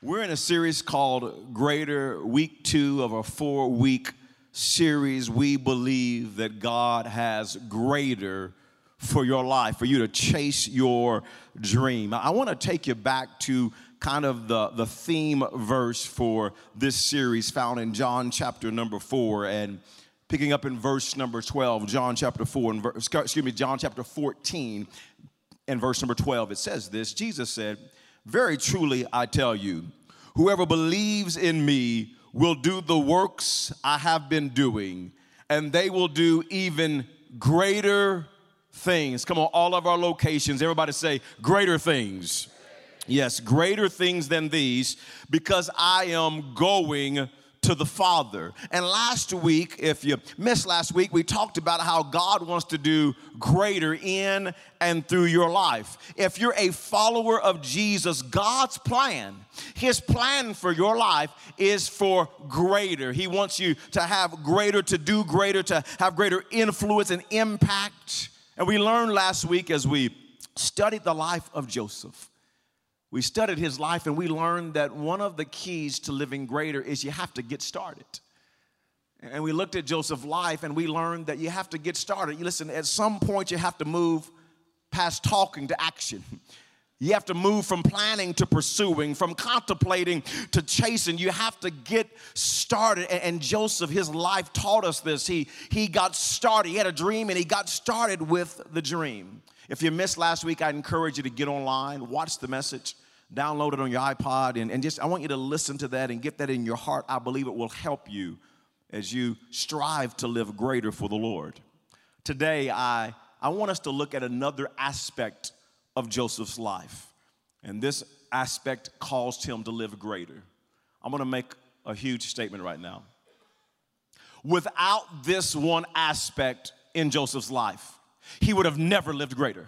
We're in a series called Greater, week two of a four week series. We believe that God has greater for your life, for you to chase your dream. I want to take you back to kind of the, the theme verse for this series found in John chapter number four and picking up in verse number 12, John chapter 4, and excuse me, John chapter 14 and verse number 12. It says this Jesus said, very truly, I tell you, whoever believes in me will do the works I have been doing, and they will do even greater things. Come on, all of our locations, everybody say, greater things. Yes, greater things than these, because I am going to the Father. And last week, if you missed last week, we talked about how God wants to do greater in and through your life. If you're a follower of Jesus, God's plan, His plan for your life is for greater. He wants you to have greater, to do greater, to have greater influence and impact. And we learned last week as we studied the life of Joseph we studied his life and we learned that one of the keys to living greater is you have to get started. And we looked at Joseph's life and we learned that you have to get started. You listen, at some point you have to move past talking to action. You have to move from planning to pursuing, from contemplating to chasing. You have to get started. And Joseph, his life taught us this. He, he got started. He had a dream and he got started with the dream. If you missed last week, I encourage you to get online, watch the message, download it on your iPod, and, and just I want you to listen to that and get that in your heart. I believe it will help you as you strive to live greater for the Lord. Today, I, I want us to look at another aspect of Joseph's life, and this aspect caused him to live greater. I'm gonna make a huge statement right now. Without this one aspect in Joseph's life, he would have never lived greater.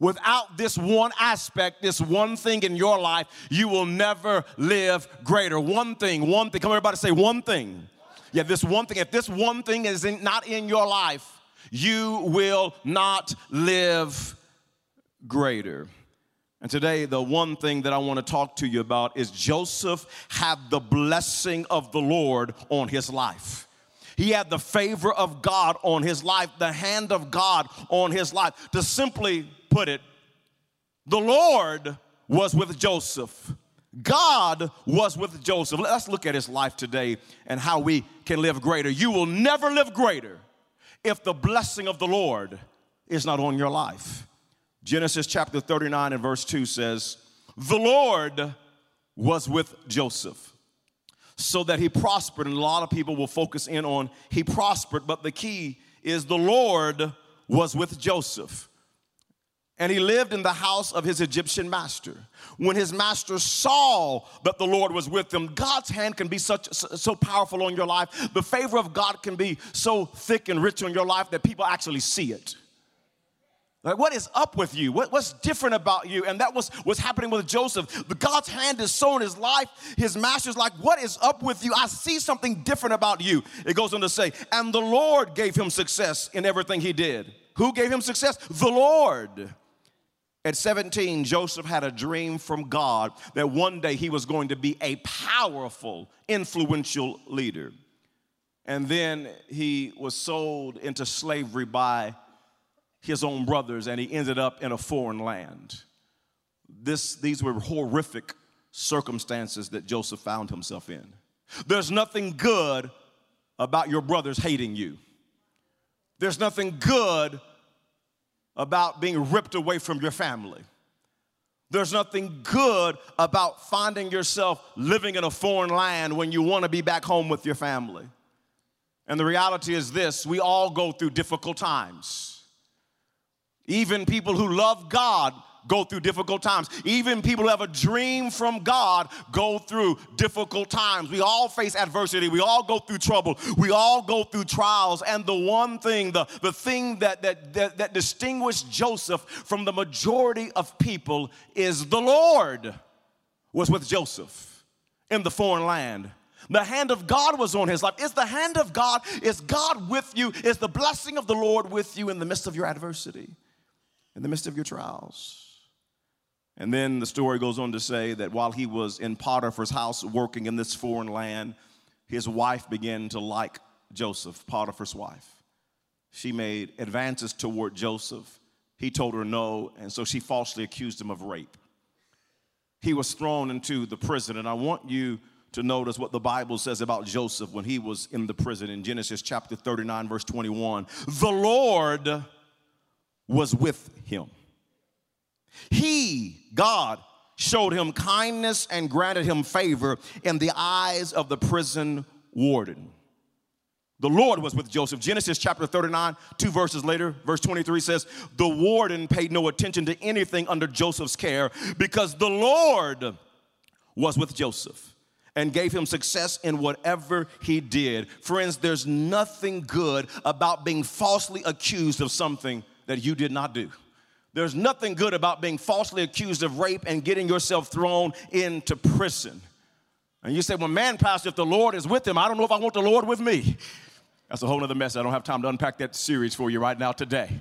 Without this one aspect, this one thing in your life, you will never live greater. One thing, one thing. Come on, everybody say one thing. Yeah, this one thing. If this one thing is in, not in your life, you will not live greater. And today, the one thing that I want to talk to you about is Joseph had the blessing of the Lord on his life. He had the favor of God on his life, the hand of God on his life. To simply put it, the Lord was with Joseph. God was with Joseph. Let's look at his life today and how we can live greater. You will never live greater if the blessing of the Lord is not on your life. Genesis chapter 39 and verse 2 says, The Lord was with Joseph so that he prospered. And a lot of people will focus in on he prospered, but the key is the Lord was with Joseph. And he lived in the house of his Egyptian master. When his master saw that the Lord was with him, God's hand can be such so powerful on your life. The favor of God can be so thick and rich on your life that people actually see it. Like, what is up with you? What, what's different about you? And that was what's happening with Joseph. God's hand is so in his life. His master's like, What is up with you? I see something different about you. It goes on to say, And the Lord gave him success in everything he did. Who gave him success? The Lord. At 17, Joseph had a dream from God that one day he was going to be a powerful, influential leader. And then he was sold into slavery by his own brothers and he ended up in a foreign land. This, these were horrific circumstances that Joseph found himself in. There's nothing good about your brothers hating you. There's nothing good about being ripped away from your family. There's nothing good about finding yourself living in a foreign land when you want to be back home with your family. And the reality is this we all go through difficult times. Even people who love God go through difficult times. Even people who have a dream from God go through difficult times. We all face adversity. We all go through trouble. We all go through trials. And the one thing, the, the thing that, that, that, that distinguished Joseph from the majority of people is the Lord was with Joseph in the foreign land. The hand of God was on his life. Is the hand of God, is God with you? Is the blessing of the Lord with you in the midst of your adversity? In the midst of your trials. And then the story goes on to say that while he was in Potiphar's house working in this foreign land, his wife began to like Joseph, Potiphar's wife. She made advances toward Joseph. He told her no, and so she falsely accused him of rape. He was thrown into the prison, and I want you to notice what the Bible says about Joseph when he was in the prison in Genesis chapter 39, verse 21. The Lord was with him. He, God, showed him kindness and granted him favor in the eyes of the prison warden. The Lord was with Joseph. Genesis chapter 39, two verses later, verse 23 says, The warden paid no attention to anything under Joseph's care because the Lord was with Joseph and gave him success in whatever he did. Friends, there's nothing good about being falsely accused of something that you did not do. There's nothing good about being falsely accused of rape and getting yourself thrown into prison. And you say, well, man, Pastor, if the Lord is with him, I don't know if I want the Lord with me. That's a whole other mess. I don't have time to unpack that series for you right now today.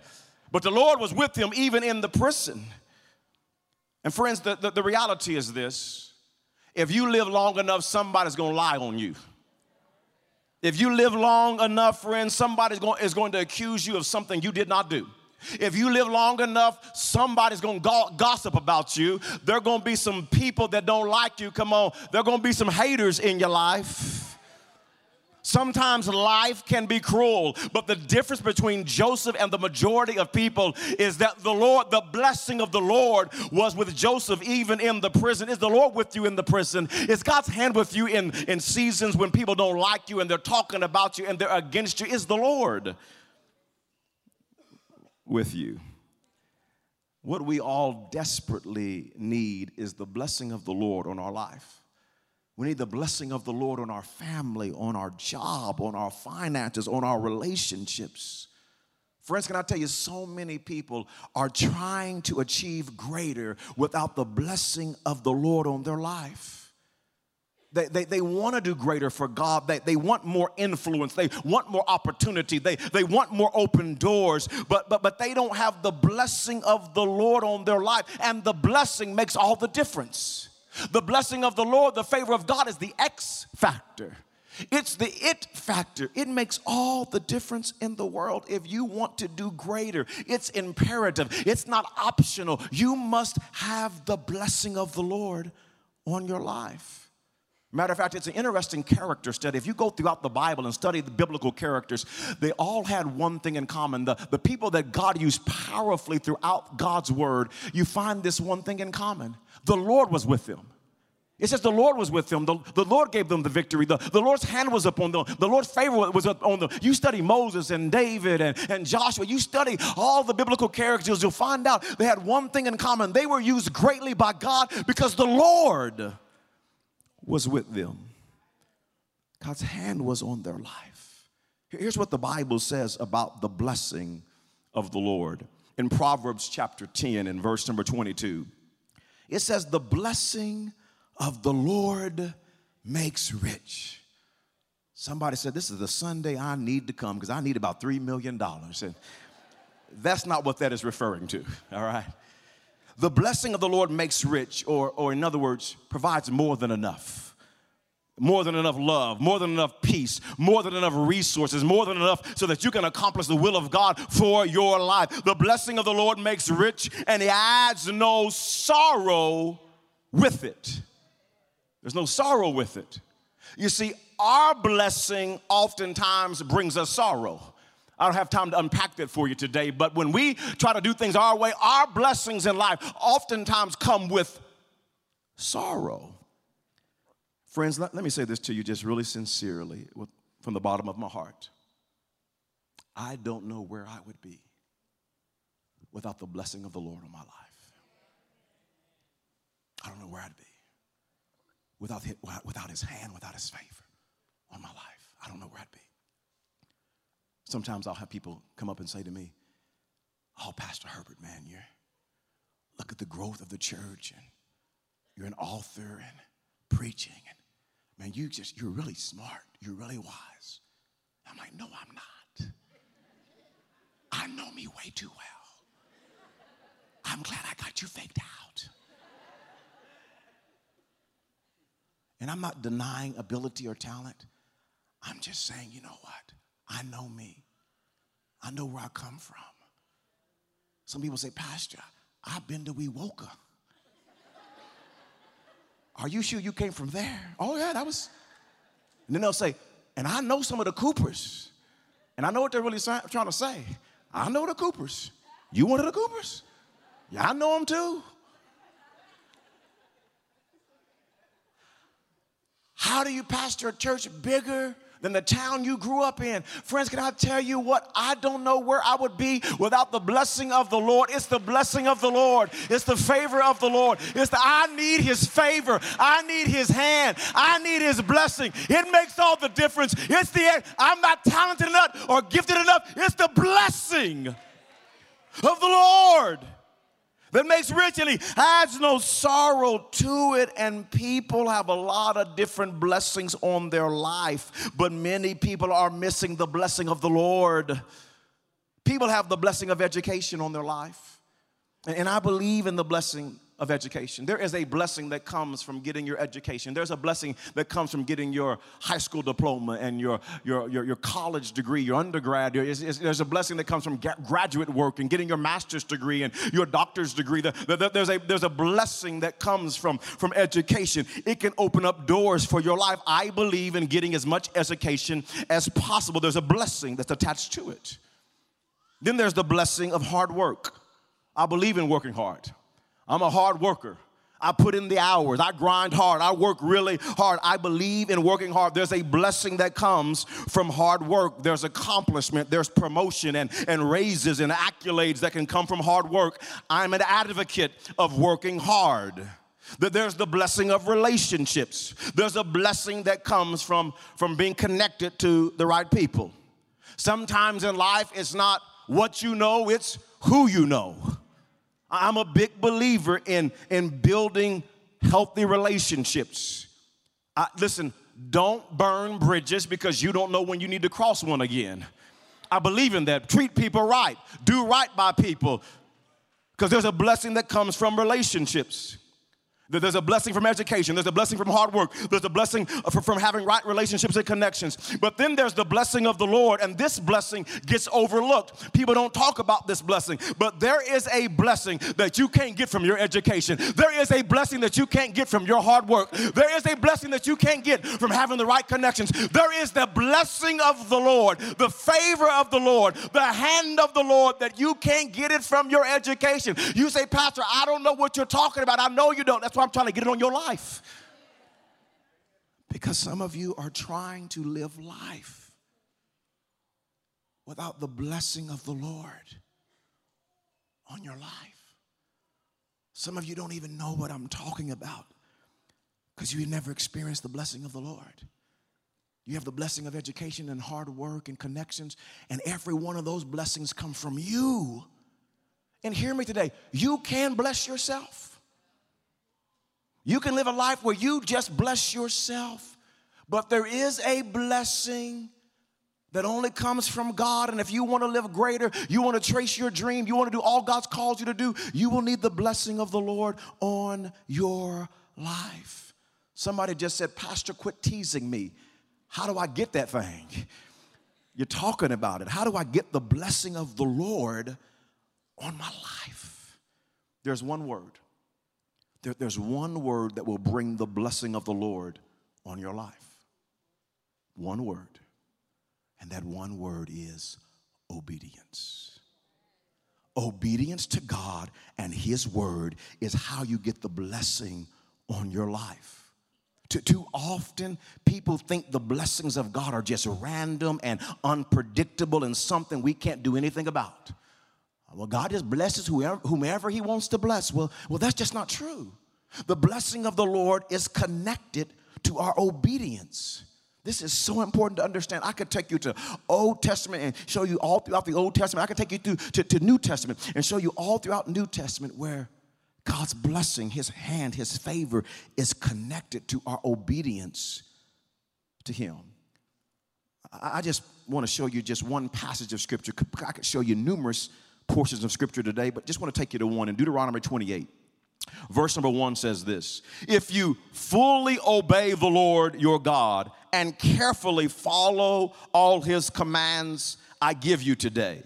But the Lord was with him even in the prison. And friends, the, the, the reality is this if you live long enough, somebody's gonna lie on you. If you live long enough, friends, somebody's going, is going to accuse you of something you did not do. If you live long enough, somebody's gonna gossip about you. There are gonna be some people that don't like you. Come on, there are gonna be some haters in your life. Sometimes life can be cruel, but the difference between Joseph and the majority of people is that the Lord, the blessing of the Lord was with Joseph even in the prison. Is the Lord with you in the prison? Is God's hand with you in, in seasons when people don't like you and they're talking about you and they're against you? Is the Lord with you? What we all desperately need is the blessing of the Lord on our life. We need the blessing of the Lord on our family, on our job, on our finances, on our relationships. Friends, can I tell you, so many people are trying to achieve greater without the blessing of the Lord on their life. They, they, they want to do greater for God. They, they want more influence. They want more opportunity. They, they want more open doors, but, but, but they don't have the blessing of the Lord on their life. And the blessing makes all the difference. The blessing of the Lord, the favor of God is the X factor. It's the it factor. It makes all the difference in the world if you want to do greater. It's imperative, it's not optional. You must have the blessing of the Lord on your life. Matter of fact, it's an interesting character study. If you go throughout the Bible and study the biblical characters, they all had one thing in common. The, the people that God used powerfully throughout God's word, you find this one thing in common the Lord was with them. It says the Lord was with them. The, the Lord gave them the victory. The, the Lord's hand was upon them. The Lord's favor was upon them. You study Moses and David and, and Joshua. You study all the biblical characters. You'll find out they had one thing in common. They were used greatly by God because the Lord was with them. God's hand was on their life. Here's what the Bible says about the blessing of the Lord. In Proverbs chapter 10 and verse number 22, it says, The blessing of the Lord makes rich. Somebody said, This is the Sunday I need to come because I need about $3 million. And that's not what that is referring to, all right? The blessing of the Lord makes rich, or, or in other words, provides more than enough more than enough love, more than enough peace, more than enough resources, more than enough so that you can accomplish the will of God for your life. The blessing of the Lord makes rich and He adds no sorrow with it. There's no sorrow with it. You see, our blessing oftentimes brings us sorrow. I don't have time to unpack that for you today, but when we try to do things our way, our blessings in life oftentimes come with sorrow. Friends, let, let me say this to you just really sincerely with, from the bottom of my heart. I don't know where I would be without the blessing of the Lord on my life. I don't know where I'd be without without his hand, without his favor on my life. I don't know where I'd be. Sometimes I'll have people come up and say to me, Oh, Pastor Herbert, man, you're look at the growth of the church and you're an author and preaching and man, you just you're really smart. You're really wise. I'm like, no, I'm not. I know me way too well. I'm glad I got you faked out. And I'm not denying ability or talent. I'm just saying, you know what? I know me. I know where I come from. Some people say, Pastor, I've been to Wewoka. Are you sure you came from there? Oh, yeah, that was. And then they'll say, and I know some of the Coopers. And I know what they're really trying to say. I know the Coopers. You one of the Coopers? Yeah, I know them too. How do you pastor a church bigger than the town you grew up in. Friends, can I tell you what? I don't know where I would be without the blessing of the Lord. It's the blessing of the Lord, it's the favor of the Lord. It's the I need His favor, I need His hand, I need His blessing. It makes all the difference. It's the I'm not talented enough or gifted enough, it's the blessing of the Lord that makes rich and he adds no sorrow to it. And people have a lot of different blessings on their life, but many people are missing the blessing of the Lord. People have the blessing of education on their life. And I believe in the blessing of education. There is a blessing that comes from getting your education. There's a blessing that comes from getting your high school diploma and your, your, your, your college degree, your undergrad. There's a blessing that comes from graduate work and getting your master's degree and your doctor's degree. There's a, there's a blessing that comes from, from education. It can open up doors for your life. I believe in getting as much education as possible. There's a blessing that's attached to it. Then there's the blessing of hard work. I believe in working hard. I'm a hard worker. I put in the hours. I grind hard. I work really hard. I believe in working hard. There's a blessing that comes from hard work. There's accomplishment. There's promotion and, and raises and accolades that can come from hard work. I'm an advocate of working hard. That there's the blessing of relationships. There's a blessing that comes from, from being connected to the right people. Sometimes in life, it's not what you know, it's who you know. I'm a big believer in, in building healthy relationships. I, listen, don't burn bridges because you don't know when you need to cross one again. I believe in that. Treat people right, do right by people because there's a blessing that comes from relationships. There's a blessing from education. There's a blessing from hard work. There's a blessing uh, from having right relationships and connections. But then there's the blessing of the Lord, and this blessing gets overlooked. People don't talk about this blessing, but there is a blessing that you can't get from your education. There is a blessing that you can't get from your hard work. There is a blessing that you can't get from having the right connections. There is the blessing of the Lord, the favor of the Lord, the hand of the Lord that you can't get it from your education. You say, Pastor, I don't know what you're talking about. I know you don't. That's why I'm trying to get it on your life. Because some of you are trying to live life without the blessing of the Lord on your life. Some of you don't even know what I'm talking about because you never experienced the blessing of the Lord. You have the blessing of education and hard work and connections, and every one of those blessings come from you. And hear me today you can bless yourself. You can live a life where you just bless yourself, but there is a blessing that only comes from God. And if you want to live greater, you want to trace your dream, you want to do all God's called you to do, you will need the blessing of the Lord on your life. Somebody just said, Pastor, quit teasing me. How do I get that thing? You're talking about it. How do I get the blessing of the Lord on my life? There's one word there, there's one word that will bring the blessing of the Lord on your life. One word. And that one word is obedience. Obedience to God and His word is how you get the blessing on your life. Too, often, people think the blessings of God are just random and unpredictable and something we can't do anything about. Well, God just blesses whoever, whomever He wants to bless. Well, well, that's just not true. The blessing of the Lord is connected to our obedience. This is so important to understand. I could take you to Old Testament and show you all throughout the Old Testament. I could take you through to, to New Testament and show you all throughout New Testament where God's blessing, His hand, His favor is connected to our obedience to Him. I just want to show you just one passage of Scripture. I could show you numerous portions of Scripture today, but just want to take you to one in Deuteronomy 28. Verse number one says this If you fully obey the Lord your God and carefully follow all his commands I give you today,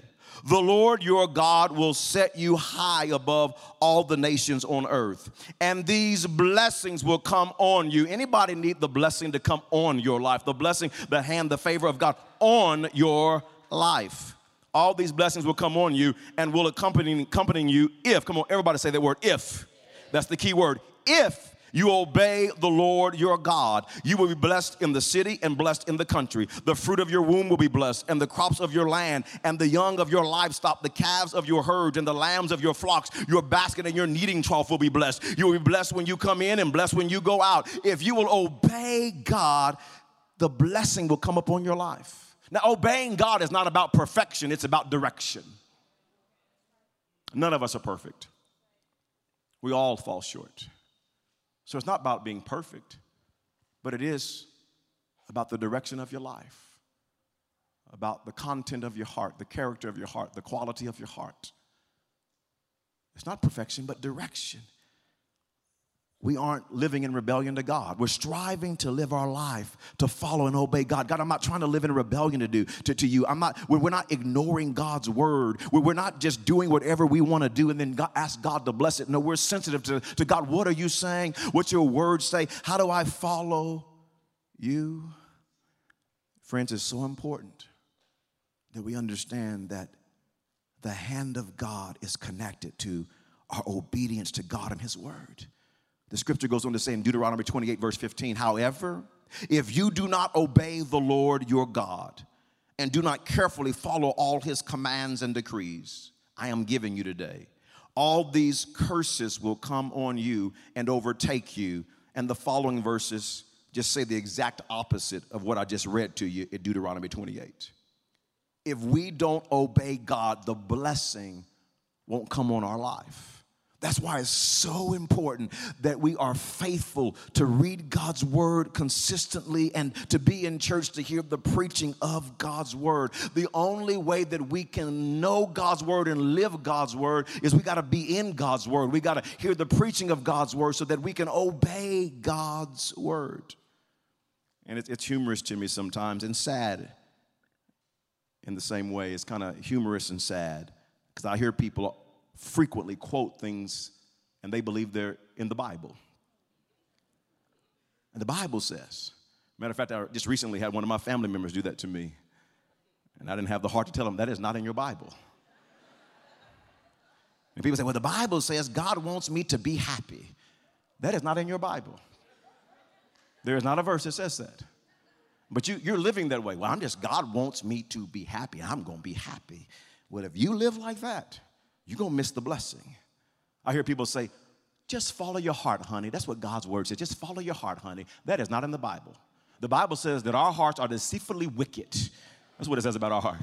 the Lord your God will set you high above all the nations on earth. And these blessings will come on you. Anybody need the blessing to come on your life? The blessing, the hand, the favor of God on your life. All these blessings will come on you and will accompany, accompany you if, come on, everybody say that word, if. That's the key word. If you obey the Lord your God, you will be blessed in the city and blessed in the country. The fruit of your womb will be blessed, and the crops of your land, and the young of your livestock, the calves of your herds, and the lambs of your flocks. Your basket and your kneading trough will be blessed. You will be blessed when you come in and blessed when you go out. If you will obey God, the blessing will come upon your life. Now, obeying God is not about perfection, it's about direction. None of us are perfect. We all fall short. So it's not about being perfect, but it is about the direction of your life, about the content of your heart, the character of your heart, the quality of your heart. It's not perfection, but direction we aren't living in rebellion to God. We're striving to live our life to follow and obey God. God, I'm not trying to live in rebellion to do to, to you. I'm not. We're, we're not ignoring God's word. We're, we're not just doing whatever we want to do and then God, ask God to bless it. No, we're sensitive to, to God. What are you saying? What's your word say? How do I follow you? Friends, it's so important that we understand that the hand of God is connected to our obedience to God and His word. The scripture goes on to say in Deuteronomy 28, verse 15, however, if you do not obey the Lord your God and do not carefully follow all his commands and decrees I am giving you today, all these curses will come on you and overtake you. And the following verses just say the exact opposite of what I just read to you in Deuteronomy 28. If we don't obey God, the blessing won't come on our life. That's why it's so important that we are faithful to read God's word consistently and to be in church to hear the preaching of God's word. The only way that we can know God's word and live God's word is we got to be in God's word. We got to hear the preaching of God's word so that we can obey God's word. And it's, humorous to me sometimes and sad in the same way. It's kind of humorous and sad because I hear people frequently quote things and they believe they're in the Bible. And the Bible says, matter of fact, I just recently had one of my family members do that to me. And I didn't have the heart to tell them that is not in your Bible. And people say, well, the Bible says God wants me to be happy. That is not in your Bible. There is not a verse that says that. But you, you're living that way. Well, I'm just, God wants me to be happy. I'm going to be happy. Well, if you live like that, you're going to miss the blessing. I hear people say, just follow your heart, honey. That's what God's word says. Just follow your heart, honey. That is not in the Bible. The Bible says that our hearts are deceitfully wicked. That's what it says about our heart.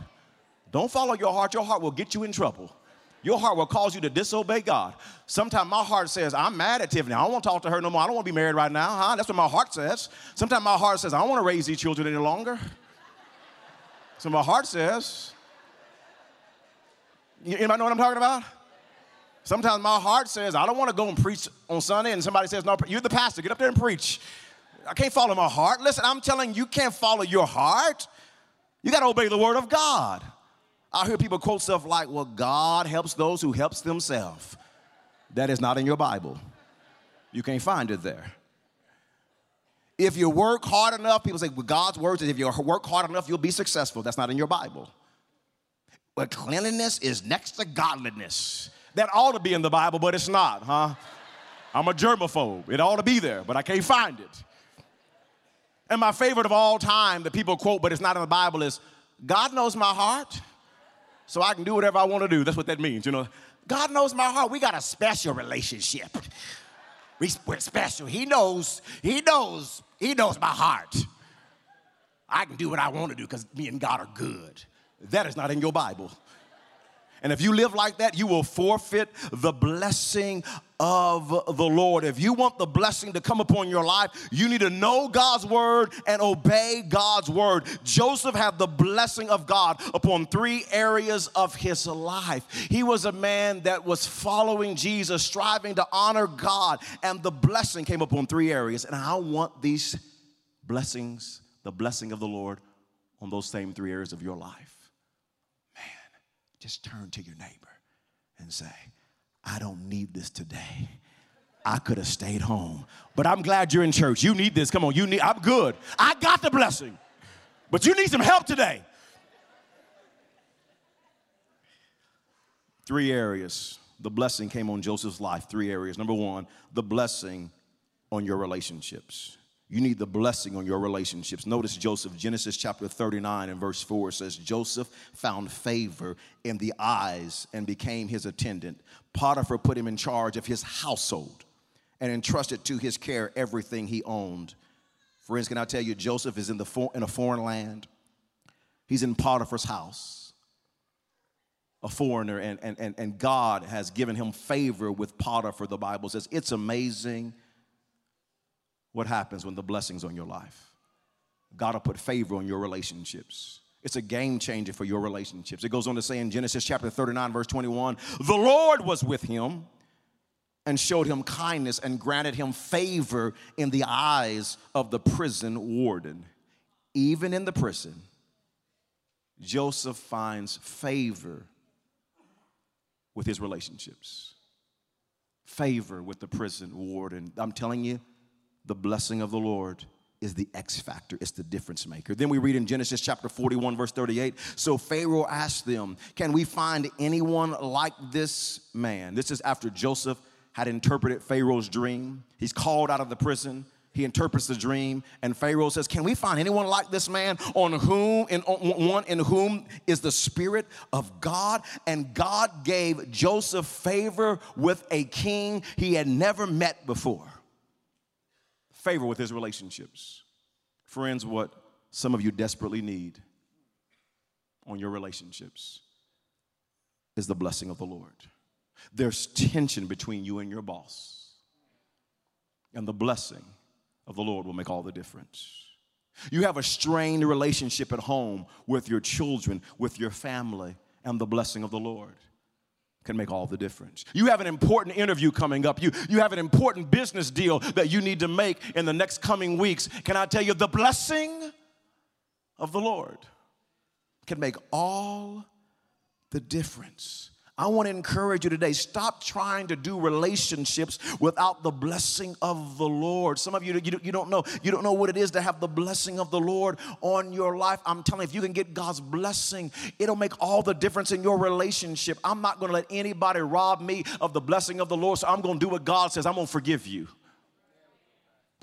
Don't follow your heart. Your heart will get you in trouble. Your heart will cause you to disobey God. Sometimes my heart says, I'm mad at Tiffany. I don't want to talk to her no more. I don't want to be married right now, huh? That's what my heart says. Sometimes my heart says, I don't want to raise these children any longer. So my heart says, Anybody know what I'm talking about? Sometimes my heart says, I don't want to go and preach on Sunday, and somebody says, No, you're the pastor, get up there and preach. I can't follow my heart. Listen, I'm telling you, you can't follow your heart. You got to obey the word of God. I hear people quote stuff like, Well, God helps those who helps themselves. That is not in your Bible. You can't find it there. If you work hard enough, people say, well, God's word says if you work hard enough, you'll be successful. That's not in your Bible. But cleanliness is next to godliness. That ought to be in the Bible, but it's not, huh? I'm a germaphobe. It ought to be there, but I can't find it. And my favorite of all time that people quote, but it's not in the Bible, is God knows my heart, so I can do whatever I want to do. That's what that means, you know. God knows my heart. We got a special relationship. We're special. He knows, He knows, He knows my heart. I can do what I want to do because me and God are good. That is not in your Bible. And if you live like that, you will forfeit the blessing of the Lord. If you want the blessing to come upon your life, you need to know God's word and obey God's word. Joseph had the blessing of God upon three areas of his life. He was a man that was following Jesus, striving to honor God, and the blessing came upon three areas. And I want these blessings, the blessing of the Lord, on those same three areas of your life. Just turn to your neighbor and say, I don't need this today. I could have stayed home. But I'm glad you're in church. You need this. Come on, you need I'm good. I got the blessing. But you need some help today. Three areas. The blessing came on Joseph's life. Three areas. Number 1, the blessing on your relationships. You need the blessing on your relationships. Notice Joseph, Genesis chapter 39 and verse 4 says, Joseph found favor in the eyes and became his attendant. Potiphar put him in charge of his household and entrusted to his care everything he owned. Friends, can I tell you, Joseph is in, the for, in a foreign land. He's in Potiphar's house, a foreigner, and, and, and, and God has given him favor with Potiphar, the Bible says. It's amazing what happens when the blessing's on your life. God will put favor on your relationships. It's a game changer for your relationships. It goes on to say in Genesis chapter 39, verse 21 the Lord was with him and showed him kindness and granted him favor in the eyes of the prison warden. Even in the prison, Joseph finds favor with his relationships, favor with the prison warden. I'm telling you, the blessing of the Lord is the X factor, it's the difference maker. Then we read in Genesis chapter 41, verse 38. So Pharaoh asked them, Can we find anyone like this man? This is after Joseph had interpreted Pharaoh's dream. He's called out of the prison. He interprets the dream, and Pharaoh says, Can we find anyone like this man on whom, in, on, one in whom is the Spirit of God? And God gave Joseph favor with a king he had never met before favor with his relationships. Friends, what some of you desperately need on your relationships is the blessing of the Lord. There's tension between you and your boss, and the blessing of the Lord will make all the difference. You have a strained relationship at home with your children, with your family, and the blessing of the Lord can make all the difference. You have an important interview coming up. You, you have an important business deal that you need to make in the next coming weeks. Can I tell you, the blessing of the Lord can make all the difference. I want to encourage you today stop trying to do relationships without the blessing of the Lord. Some of you, you, don't know. You don't know what it is to have the blessing of the Lord on your life. I'm telling you, if you can get God's blessing, it'll make all the difference in your relationship. I'm not going to let anybody rob me of the blessing of the Lord, so I'm going to do what God says. I'm going to forgive you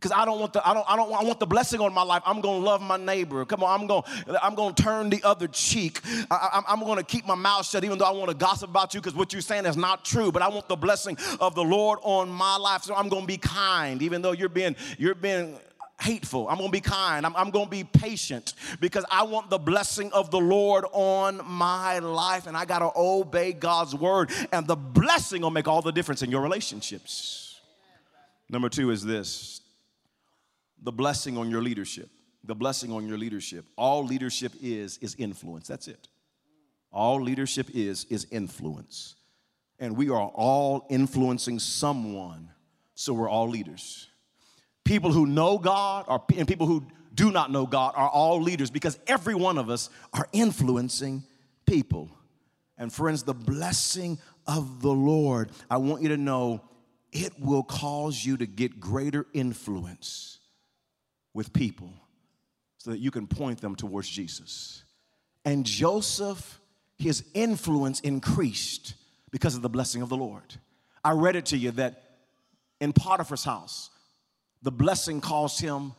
because I don't want the I don't I don't I want the blessing on my life. I'm gonna love my neighbor. Come on, I'm gonna I'm gonna turn the other cheek. I, am gonna keep my mouth shut, even though I want to gossip about you because what you're saying is not true. But I want the blessing of the Lord on my life, so I'm gonna be kind, even though you're being you're being hateful. I'm gonna be kind. I'm, I'm, gonna be patient because I want the blessing of the Lord on my life and I gotta obey God's word. And the blessing will make all the difference in your relationships. Number two is this the blessing on your leadership. The blessing on your leadership. All leadership is, is influence. That's it. All leadership is, is influence. And we are all influencing someone, so we're all leaders. People who know God are, and people who do not know God are all leaders because every one of us are influencing people. And friends, the blessing of the Lord, I want you to know it will cause you to get greater influence with people so that you can point them towards Jesus. And Joseph, his influence increased because of the blessing of the Lord. I read it to you that in Potiphar's house, the blessing caused him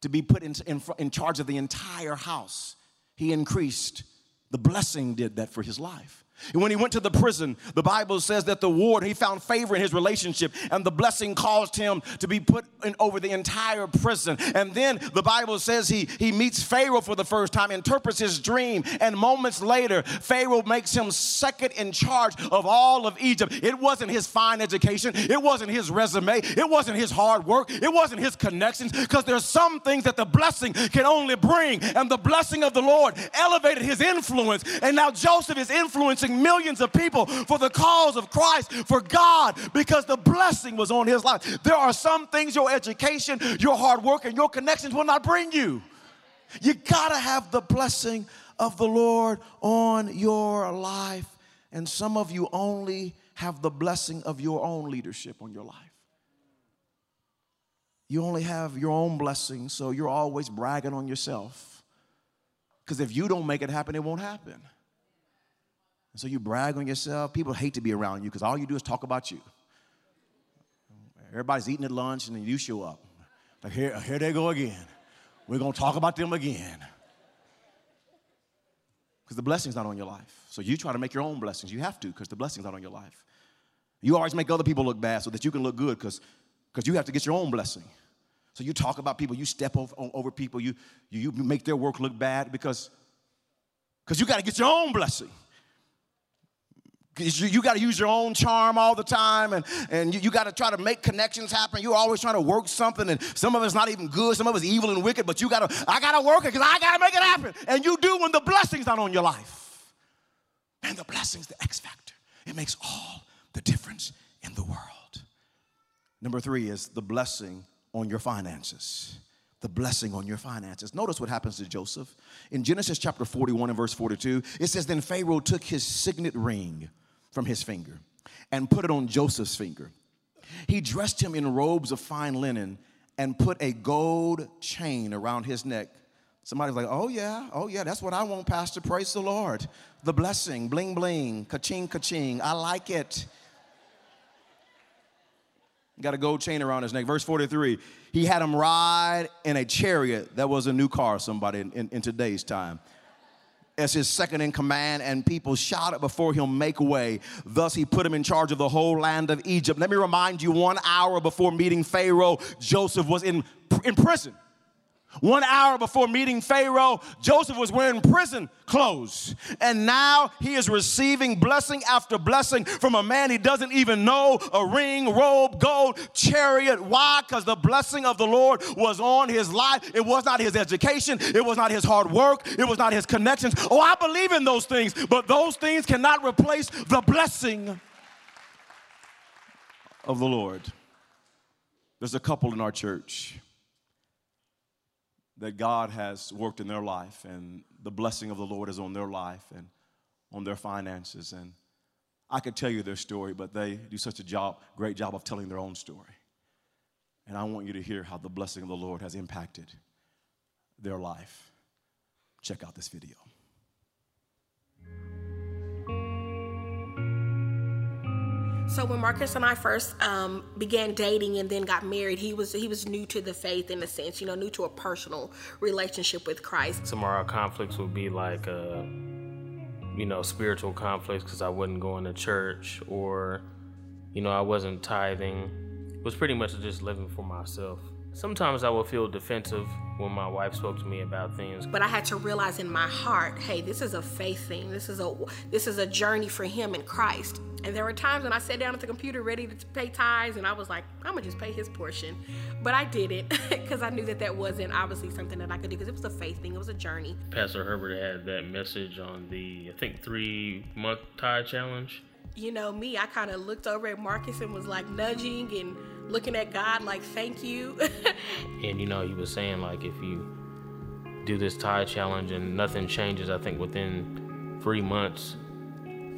to be put in, in, in charge of the entire house. He increased, the blessing did that for his life. When he went to the prison, the Bible says that the ward, he found favor in his relationship, and the blessing caused him to be put in over the entire prison. And then the Bible says he, he meets Pharaoh for the first time, interprets his dream, and moments later, Pharaoh makes him second in charge of all of Egypt. It wasn't his fine education, it wasn't his resume, it wasn't his hard work, it wasn't his connections, because there's some things that the blessing can only bring. And the blessing of the Lord elevated his influence. And now Joseph is influencing millions of people for the cause of Christ, for God, because the blessing was on his life. There are some things your education, your hard work, and your connections will not bring you. You gotta have the blessing of the Lord on your life. And some of you only have the blessing of your own leadership on your life. You only have your own blessing, so you're always bragging on yourself. Because if you don't make it happen, it won't happen. And so you brag on yourself. People hate to be around you because all you do is talk about you. Everybody's eating at lunch and then you show up. Like, here, here they go again. We're going to talk about them again. Because the blessing's not on your life. So you try to make your own blessings. You have to because the blessing's not on your life. You always make other people look bad so that you can look good because you have to get your own blessing. So you talk about people, you step over, over people, you, you, you make their work look bad because you got to get your own blessing you, you got to use your own charm all the time and, and you, you got to try to make connections happen. You're always trying to work something and some of it's not even good. Some of it's evil and wicked, but you got to, I got to work it because I got to make it happen. And you do when the blessing's not on your life. And the blessing's the X factor. It makes all the difference in the world. Number three is the blessing on your finances the blessing on your finances. Notice what happens to Joseph. In Genesis chapter 41 and verse 42, it says, Then Pharaoh took his signet ring from his finger and put it on Joseph's finger. He dressed him in robes of fine linen and put a gold chain around his neck. Somebody's like, oh yeah, oh yeah, that's what I want, Pastor. Praise the Lord. The blessing, bling bling, ka-ching, ka-ching. I like it. Got a gold chain around his neck. Verse 43 he had him ride in a chariot that was a new car, somebody in, in, in today's time as his second in command, and people shouted before him, Make way. Thus, he put him in charge of the whole land of Egypt. Let me remind you one hour before meeting Pharaoh, Joseph was in, in prison. One hour before meeting Pharaoh, Joseph was wearing prison clothes. And now he is receiving blessing after blessing from a man he doesn't even know a ring, robe, gold, chariot. Why? Because the blessing of the Lord was on his life. It was not his education, it was not his hard work, it was not his connections. Oh, I believe in those things, but those things cannot replace the blessing of the Lord. There's a couple in our church that God has worked in their life and the blessing of the Lord is on their life and on their finances. And I could tell you their story, but they do such a job, great job of telling their own story. And I want you to hear how the blessing of the Lord has impacted their life. Check out this video. So when Marcus and I first um, began dating and then got married, he was he was new to the faith in a sense, you know, new to a personal relationship with Christ. Some of our conflicts would be like, uh, you know, spiritual conflicts because I wasn't going to church or, you know, I wasn't tithing. It was pretty much just living for myself. Sometimes I would feel defensive when my wife spoke to me about things. But I had to realize in my heart, hey, this is a faith thing. This is a this is a journey for him in Christ. And there were times when I sat down at the computer ready to pay tithes, and I was like, I'm gonna just pay his portion. But I didn't because I knew that that wasn't obviously something that I could do because it was a faith thing. It was a journey. Pastor Herbert had that message on the I think three month tithe challenge. You know me, I kind of looked over at Marcus and was like nudging and looking at God like, thank you. and you know, he was saying like, if you do this tithe challenge and nothing changes, I think within three months,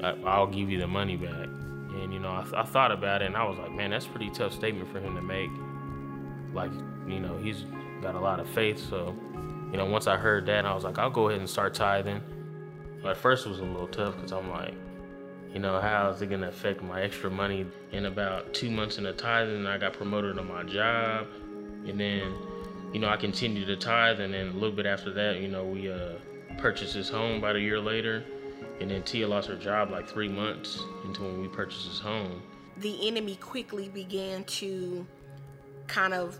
I, will give you the money back. And you know, I, th- I thought about it and I was like, man, that's a pretty tough statement for him to make. Like, you know, he's got a lot of faith. So, you know, once I heard that, I was like, I'll go ahead and start tithing. But at first, it was a little tough because I'm like, you know, how is it going to affect my extra money? In about two months in the tithing, I got promoted on my job. And then, you know, I continued to tithe. And then a little bit after that, you know, we uh, purchased this home about a year later. And then Tia lost her job like three months into when we purchased this home. The enemy quickly began to kind of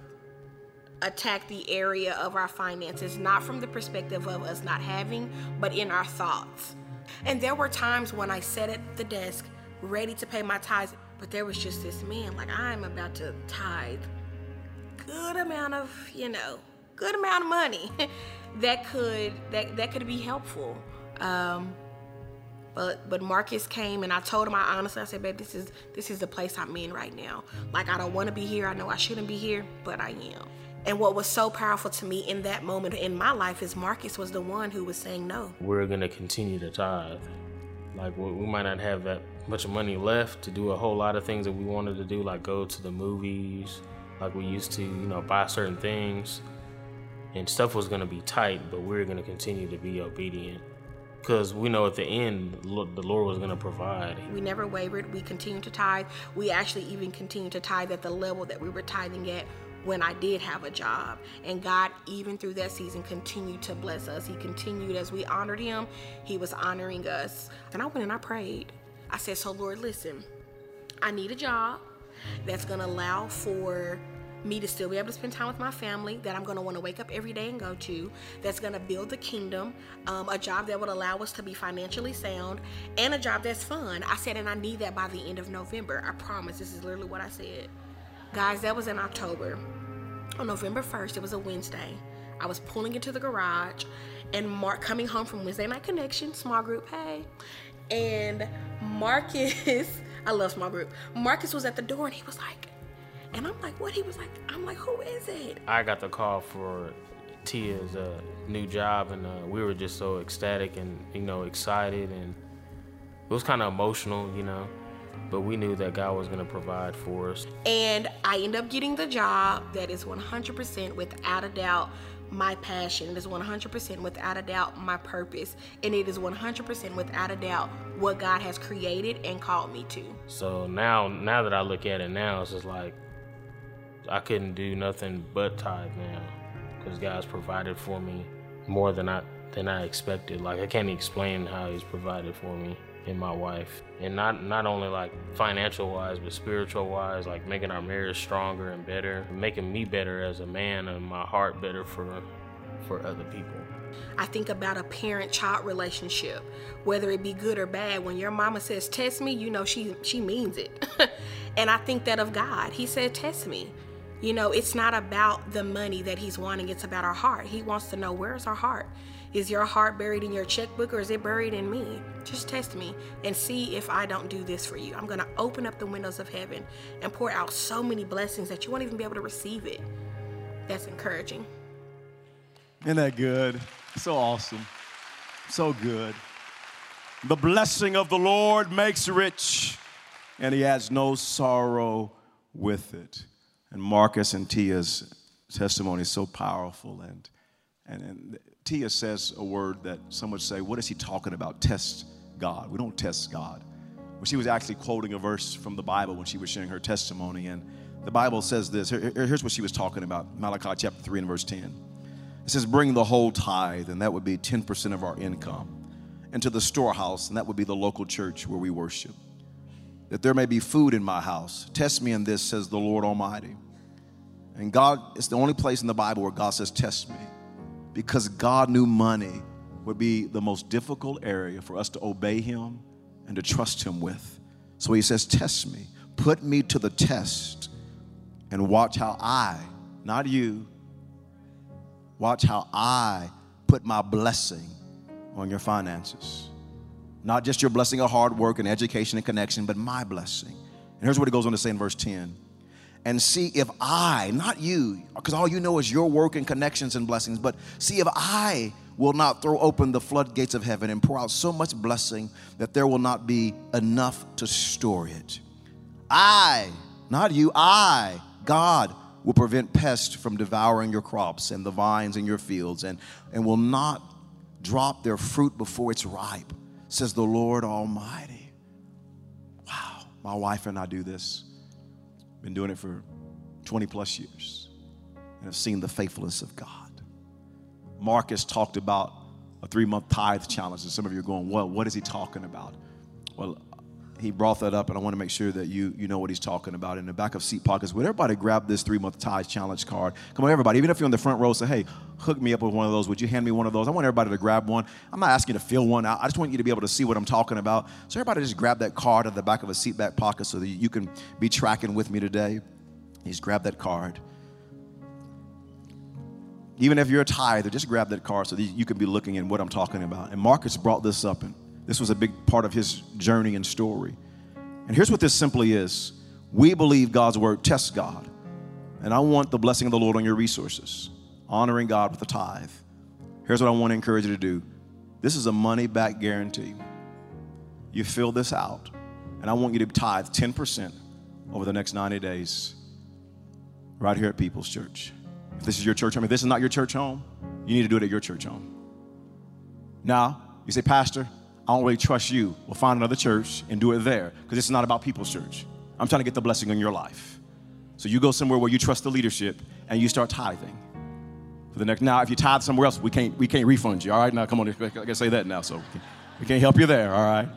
attack the area of our finances, not from the perspective of us not having, but in our thoughts. And there were times when I sat at the desk ready to pay my tithes, but there was just this man, like, I'm about to tithe good amount of, you know, good amount of money that could that that could be helpful. Um, but but Marcus came and I told him I honestly I said, babe, this is this is the place I'm in right now. Like I don't want to be here. I know I shouldn't be here, but I am. And what was so powerful to me in that moment in my life is Marcus was the one who was saying no. We're gonna continue to tithe. Like we might not have that much money left to do a whole lot of things that we wanted to do, like go to the movies, like we used to, you know, buy certain things. And stuff was gonna be tight, but we are gonna continue to be obedient because we know at the end the lord was going to provide we never wavered we continued to tithe we actually even continued to tithe at the level that we were tithing at when i did have a job and god even through that season continued to bless us he continued as we honored him he was honoring us and i went and i prayed i said so lord listen i need a job that's going to allow for me to still be able to spend time with my family that I'm going to want to wake up every day and go to, that's going to build the kingdom, um, a job that would allow us to be financially sound, and a job that's fun. I said, and I need that by the end of November. I promise. This is literally what I said. Guys, that was in October. On November 1st, it was a Wednesday. I was pulling into the garage and Mark coming home from Wednesday Night Connection, small group, hey. And Marcus, I love small group. Marcus was at the door and he was like, and I'm like, what? He was like, I'm like, who is it? I got the call for Tia's uh, new job, and uh, we were just so ecstatic and you know excited, and it was kind of emotional, you know. But we knew that God was going to provide for us. And I end up getting the job that is 100% without a doubt my passion. It is 100% without a doubt my purpose. And it is 100% without a doubt what God has created and called me to. So now, now that I look at it now, it's just like I couldn't do nothing but tithe now because God's provided for me more than I than I expected. Like I can't explain how He's provided for me and my wife, and not not only like financial wise, but spiritual wise, like making our marriage stronger and better, making me better as a man and my heart better for for other people. I think about a parent-child relationship, whether it be good or bad. When your mama says test me, you know she she means it. and I think that of God. He said test me. You know, it's not about the money that he's wanting, it's about our heart. He wants to know where's our heart? Is your heart buried in your checkbook or is it buried in me? Just test me and see if I don't do this for you. I'm going to open up the windows of heaven and pour out so many blessings that you won't even be able to receive it. That's encouraging. Isn't that good? So awesome. So good. The blessing of the Lord makes rich, and he has no sorrow with it. And Marcus and Tia's testimony is so powerful. And, and, and Tia says a word that some would say, What is he talking about? Test God. We don't test God. Well, she was actually quoting a verse from the Bible when she was sharing her testimony. And the Bible says this Here, here's what she was talking about Malachi chapter 3 and verse 10. It says, Bring the whole tithe, and that would be 10% of our income, into the storehouse, and that would be the local church where we worship that there may be food in my house. Test me in this, says the Lord Almighty. And God, it's the only place in the Bible where God says, Test me. Because God knew money would be the most difficult area for us to obey Him and to trust Him with. So He says, Test me, put me to the test, and watch how I, not you, watch how I put my blessing on your finances. Not just your blessing of hard work and education and connection, but my blessing. And here's what it goes on to say in verse 10 and see if I, not you, because all you know is your work and connections and blessings, but see if I will not throw open the floodgates of heaven and pour out so much blessing that there will not be enough to store it. I, not you, I, God, will prevent pests from devouring your crops and the vines in your fields and, and will not drop their fruit before it's ripe says the Lord Almighty. Wow, my wife and I do this. Been doing it for 20 plus years and have seen the faithfulness of God. Marcus talked about a three month tithe challenge. And some of you are going, well, what is he talking about? Well, he brought that up, and I want to make sure that you, you know what he's talking about. In the back of seat pockets, would everybody grab this three month tithe challenge card? Come on, everybody. Even if you're in the front row, say, hey, hook me up with one of those. Would you hand me one of those? I want everybody to grab one. I'm not asking you to fill one out. I just want you to be able to see what I'm talking about. So, everybody just grab that card at the back of a seat back pocket so that you can be tracking with me today. Just grab that card. Even if you're a tither, just grab that card so that you can be looking at what I'm talking about. And Marcus brought this up, and this was a big part of his journey and story. And here's what this simply is we believe God's word tests God. And I want the blessing of the Lord on your resources, honoring God with a tithe. Here's what I want to encourage you to do this is a money back guarantee. You fill this out, and I want you to tithe 10% over the next 90 days right here at People's Church. If this is your church home, if this is not your church home, you need to do it at your church home. Now, you say, Pastor, I don't really trust you. We'll find another church and do it there because it's not about People's Church. I'm trying to get the blessing in your life. So you go somewhere where you trust the leadership and you start tithing. For the next now, if you tithe somewhere else, we can't we can't refund you. All right, now come on, I gotta say that now. So we can't help you there. All right.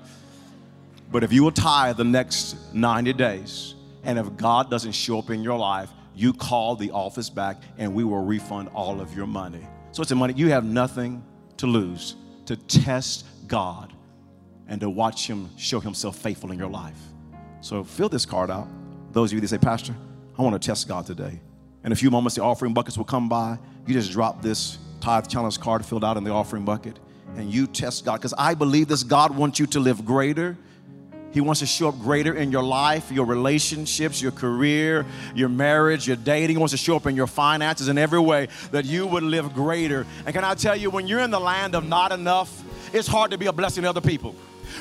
But if you will tithe the next 90 days, and if God doesn't show up in your life, you call the office back and we will refund all of your money. So it's a money you have nothing to lose to test God and to watch Him show Himself faithful in your life. So fill this card out. Those of you that say, Pastor, I want to test God today. In a few moments, the offering buckets will come by. You just drop this tithe challenge card filled out in the offering bucket and you test God. Because I believe this God wants you to live greater he wants to show up greater in your life, your relationships, your career, your marriage, your dating. He wants to show up in your finances in every way that you would live greater. And can I tell you, when you're in the land of not enough, it's hard to be a blessing to other people.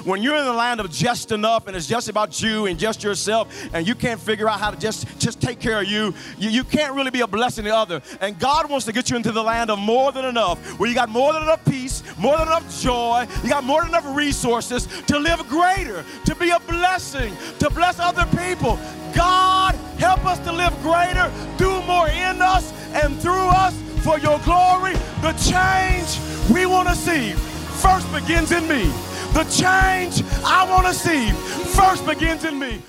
When you're in the land of just enough and it's just about you and just yourself and you can't figure out how to just, just take care of you, you, you can't really be a blessing to other. And God wants to get you into the land of more than enough, where you got more than enough peace, more than enough joy, you got more than enough resources to live greater, to be a blessing, to bless other people. God, help us to live greater, do more in us and through us for your glory. The change we want to see first begins in me. The change I want to see first begins in me.